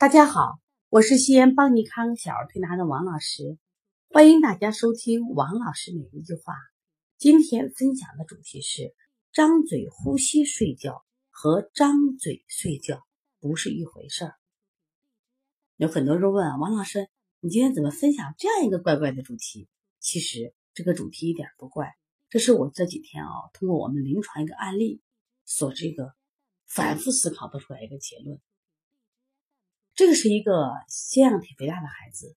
大家好，我是西安邦尼康小儿推拿的王老师，欢迎大家收听王老师每一句话。今天分享的主题是张嘴呼吸睡觉和张嘴睡觉不是一回事儿。有很多人问王老师，你今天怎么分享这样一个怪怪的主题？其实这个主题一点不怪，这是我这几天啊，通过我们临床一个案例所这个反复思考得出来一个结论。这个是一个腺样体肥大的孩子，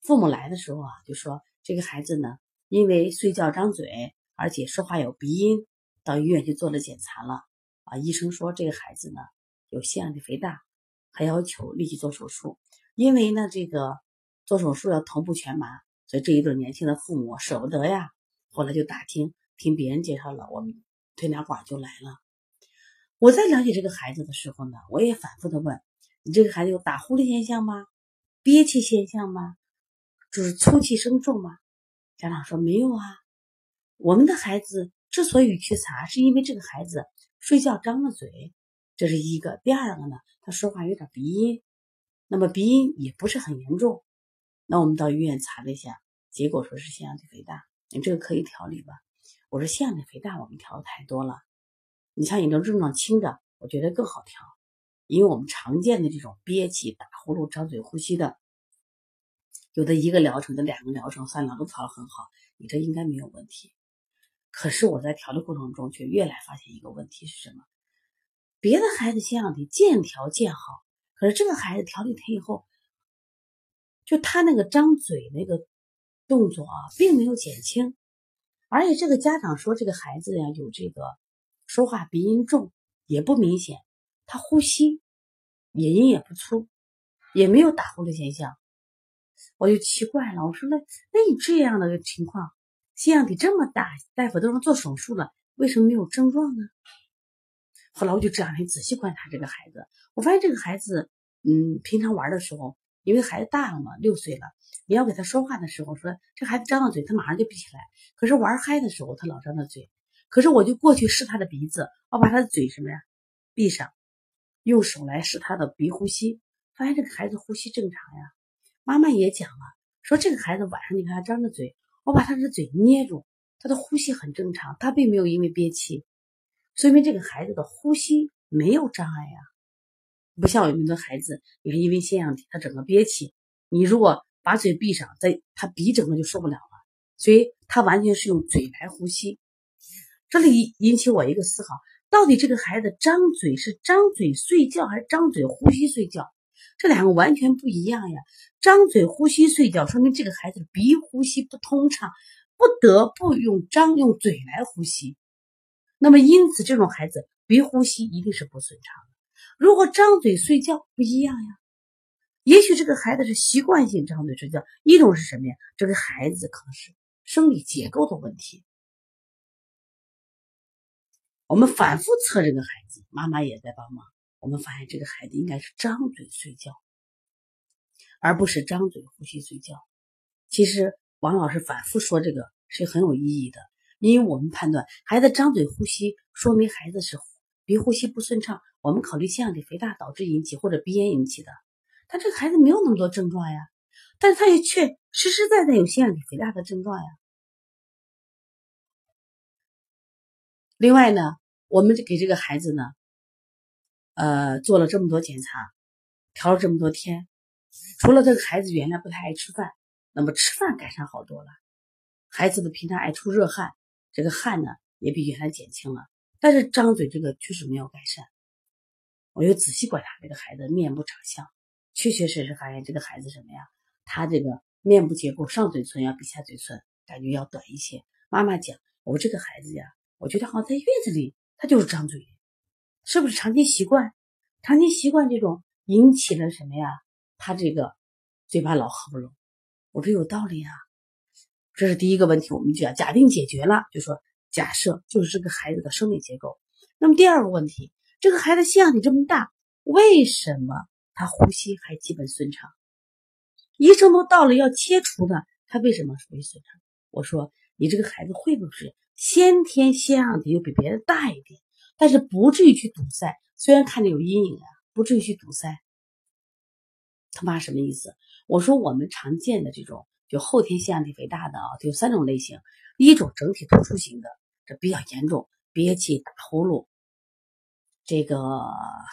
父母来的时候啊，就说这个孩子呢，因为睡觉张嘴，而且说话有鼻音，到医院去做了检查了啊，医生说这个孩子呢有腺样体肥大，还要求立即做手术，因为呢这个做手术要头部全麻，所以这一对年轻的父母舍不得呀，后来就打听，听别人介绍了，我们推拿馆就来了。我在了解这个孩子的时候呢，我也反复的问。你这个孩子有打呼的现象吗？憋气现象吗？就是粗气声重吗？家长说没有啊。我们的孩子之所以去查，是因为这个孩子睡觉张了嘴，这是一个。第二个呢，他说话有点鼻音，那么鼻音也不是很严重。那我们到医院查了一下，结果说是腺样体肥大。你这个可以调理吧？我说腺样体肥大我们调的太多了，你像你这症状轻的，我觉得更好调。因为我们常见的这种憋气、打呼噜、张嘴呼吸的，有的一个疗程的、两个疗程、三疗都调的很好，你这应该没有问题。可是我在调的过程中，却越来发现一个问题是什么？别的孩子腺样体渐调渐好，可是这个孩子调理他以后，就他那个张嘴那个动作啊，并没有减轻，而且这个家长说这个孩子呀有这个说话鼻音重，也不明显，他呼吸。也音也不粗，也没有打呼的现象，我就奇怪了。我说那那你这样的情况，腺样体这么大，大夫都能做手术了，为什么没有症状呢？后来我就这两天仔细观察这个孩子，我发现这个孩子，嗯，平常玩的时候，因为孩子大了嘛，六岁了，你要给他说话的时候，说这孩子张了嘴，他马上就闭起来。可是玩嗨的时候，他老张着嘴。可是我就过去试他的鼻子，我把他的嘴什么呀闭上。用手来试他的鼻呼吸，发现这个孩子呼吸正常呀。妈妈也讲了，说这个孩子晚上你看他张着嘴，我把他的嘴捏住，他的呼吸很正常，他并没有因为憋气，说明这个孩子的呼吸没有障碍呀。不像有很多孩子，你看因为腺样体，他整个憋气，你如果把嘴闭上，在他鼻整个就受不了了，所以他完全是用嘴来呼吸。这里引起我一个思考。到底这个孩子张嘴是张嘴睡觉还是张嘴呼吸睡觉？这两个完全不一样呀！张嘴呼吸睡觉，说明这个孩子鼻呼吸不通畅，不得不用张用嘴来呼吸。那么因此，这种孩子鼻呼吸一定是不顺畅的。如果张嘴睡觉不一样呀，也许这个孩子是习惯性张嘴睡觉。一种是什么呀？这个孩子可能是生理结构的问题。我们反复测这个孩子，妈妈也在帮忙。我们发现这个孩子应该是张嘴睡觉，而不是张嘴呼吸睡觉。其实王老师反复说这个是很有意义的，因为我们判断孩子张嘴呼吸，说明孩子是鼻呼吸不顺畅。我们考虑腺样体肥大导致引起或者鼻炎引起的，但这个孩子没有那么多症状呀，但是他也确实实在在有腺样体肥大的症状呀。另外呢？我们就给这个孩子呢，呃，做了这么多检查，调了这么多天，除了这个孩子原来不太爱吃饭，那么吃饭改善好多了。孩子的平常爱出热汗，这个汗呢也比原来减轻了，但是张嘴这个确实没有改善。我又仔细观察这个孩子面部长相，确确实实发现这个孩子什么呀？他这个面部结构上嘴唇要比下嘴唇感觉要短一些。妈妈讲，我这个孩子呀，我觉得好像在月子里。他就是张嘴，是不是长期习惯？长期习惯这种引起了什么呀？他这个嘴巴老合不拢。我说有道理啊，这是第一个问题，我们就要假定解决了，就说假设就是这个孩子的生理结构。那么第二个问题，这个孩子腺样体这么大，为什么他呼吸还基本顺畅？医生都到了要切除的，他为什么呼吸顺畅？我说你这个孩子会不会？先天腺样体又比别人大一点，但是不至于去堵塞。虽然看着有阴影啊，不至于去堵塞。他妈什么意思？我说我们常见的这种就后天腺样体肥大的啊，有三种类型，一种整体突出型的，这比较严重，憋气、打呼噜，这个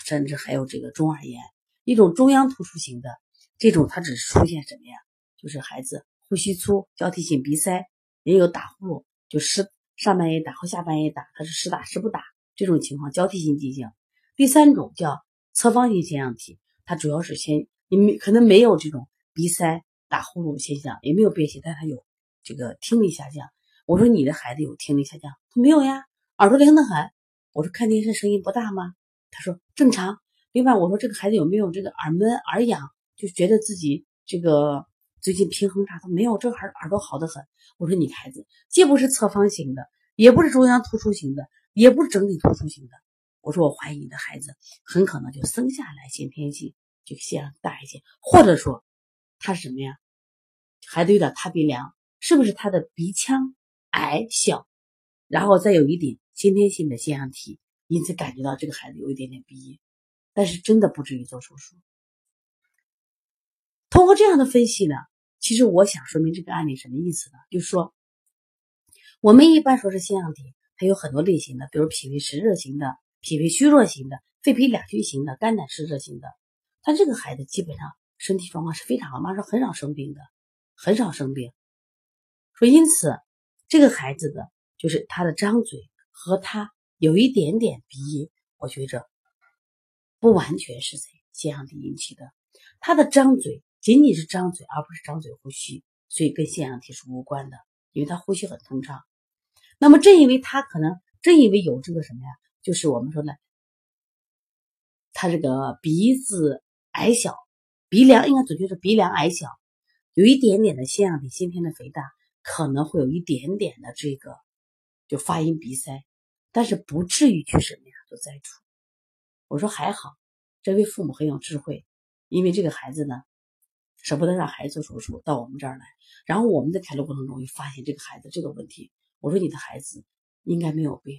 甚至还有这个中耳炎；一种中央突出型的，这种它只是出现什么呀？就是孩子呼吸粗、交替性鼻塞，也有打呼噜，就湿上半夜打或下半夜打，它是时打时不打，这种情况交替性进行。第三种叫侧方性腺样体，它主要是先你没可能没有这种鼻塞、打呼噜现象，也没有憋气，但它有这个听力下降。我说你的孩子有听力下降？他没有呀，耳朵灵得很。我说看电视声音不大吗？他说正常。另外我说这个孩子有没有这个耳闷、耳痒，就觉得自己这个。最近平衡啥都没有，这孩耳朵好的很。我说你孩子既不是侧方型的，也不是中央突出型的，也不是整体突出型的。我说我怀疑你的孩子很可能就生下来先天性这个腺大一些，或者说他是什么呀？孩子有点塌鼻梁，是不是他的鼻腔矮小，然后再有一点先天性的腺样体，因此感觉到这个孩子有一点点鼻音，但是真的不至于做手术。通过这样的分析呢，其实我想说明这个案例什么意思呢？就是说，我们一般说是腺样体，它有很多类型的，比如脾胃湿热型的、脾胃虚弱型的、肺脾两虚型的、肝胆湿热型的。但这个孩子基本上身体状况是非常好，妈说很少生病的，很少生病。说因此，这个孩子的就是他的张嘴和他有一点点鼻音，我觉着不完全是在腺样体引起的，他的张嘴。仅仅是张嘴，而不是张嘴呼吸，所以跟腺样体是无关的，因为他呼吸很通畅。那么正因为他可能正因为有这个什么呀，就是我们说呢，他这个鼻子矮小，鼻梁应该准确是鼻梁矮小，有一点点的腺样体先天的肥大，可能会有一点点的这个就发音鼻塞，但是不至于去什么呀做摘除。我说还好，这位父母很有智慧，因为这个孩子呢。舍不得让孩子做手术，到我们这儿来。然后我们在调理过程中，又发现这个孩子这个问题。我说你的孩子应该没有病。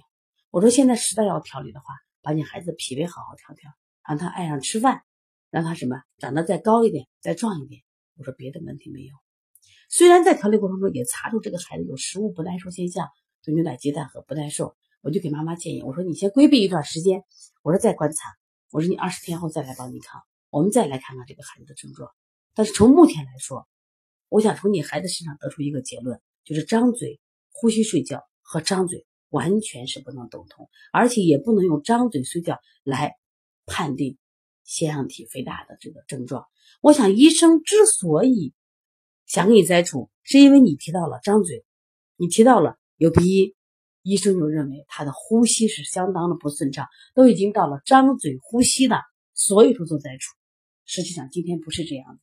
我说现在实在要调理的话，把你孩子脾胃好好调调，让他爱上吃饭，让他什么长得再高一点，再壮一点。我说别的问题没有。虽然在调理过程中也查出这个孩子有食物不耐受现象，对牛奶、鸡蛋和不耐受，我就给妈妈建议，我说你先规避一段时间，我说再观察，我说你二十天后再来帮你看，我们再来看看这个孩子的症状。但是从目前来说，我想从你孩子身上得出一个结论，就是张嘴呼吸睡觉和张嘴完全是不能等同，而且也不能用张嘴睡觉来判定腺样体肥大的这个症状。我想医生之所以想给你摘除，是因为你提到了张嘴，你提到了有鼻音，医生就认为他的呼吸是相当的不顺畅，都已经到了张嘴呼吸了，所以说做摘除。实际上今天不是这样的。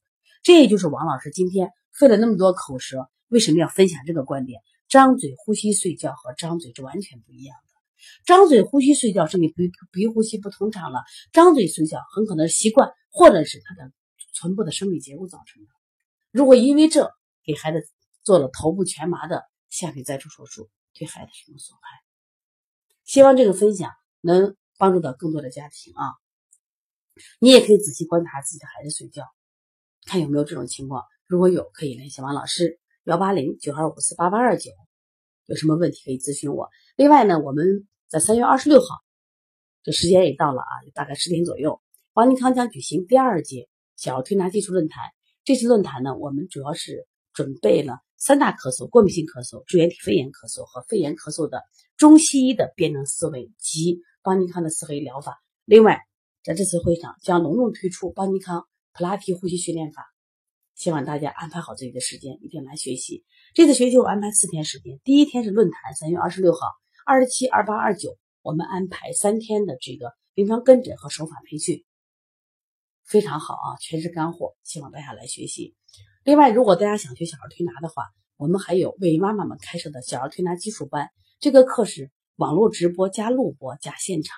这就是王老师今天费了那么多口舌，为什么要分享这个观点？张嘴呼吸睡觉和张嘴是完全不一样的。张嘴呼吸睡觉是你鼻鼻呼吸不通畅了，张嘴睡觉很可能是习惯或者是他的唇部的生理结构造成的。如果因为这给孩子做了头部全麻的下体摘除手术，对孩子什么损害？希望这个分享能帮助到更多的家庭啊！你也可以仔细观察自己的孩子睡觉。看有没有这种情况，如果有，可以联系王老师幺八零九二五四八八二九，有什么问题可以咨询我。另外呢，我们在三月二十六号，这时间也到了啊，大概十点左右，邦尼康将举行第二届小儿推拿技术论坛。这次论坛呢，我们主要是准备了三大咳嗽：过敏性咳嗽、支原体肺炎咳嗽和肺炎咳嗽的中西医的辩证思维及邦尼康的思维疗法。另外，在这次会上将隆重推出邦尼康。普拉提呼吸训练法，希望大家安排好自己的时间，一定来学习。这次学习我安排四天时间，第一天是论坛，三月二十六号、二十七、二八、二九，我们安排三天的这个临床跟诊和手法培训，非常好啊，全是干货，希望大家来学习。另外，如果大家想学小儿推拿的话，我们还有为妈妈们开设的小儿推拿基础班，这个课是网络直播加录播加现场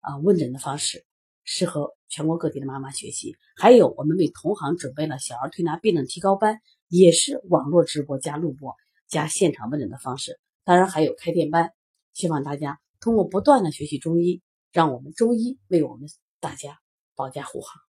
啊问诊的方式。适合全国各地的妈妈学习，还有我们为同行准备了小儿推拿辩证提高班，也是网络直播加录播加现场问诊的方式。当然还有开店班，希望大家通过不断的学习中医，让我们中医为我们大家保驾护航。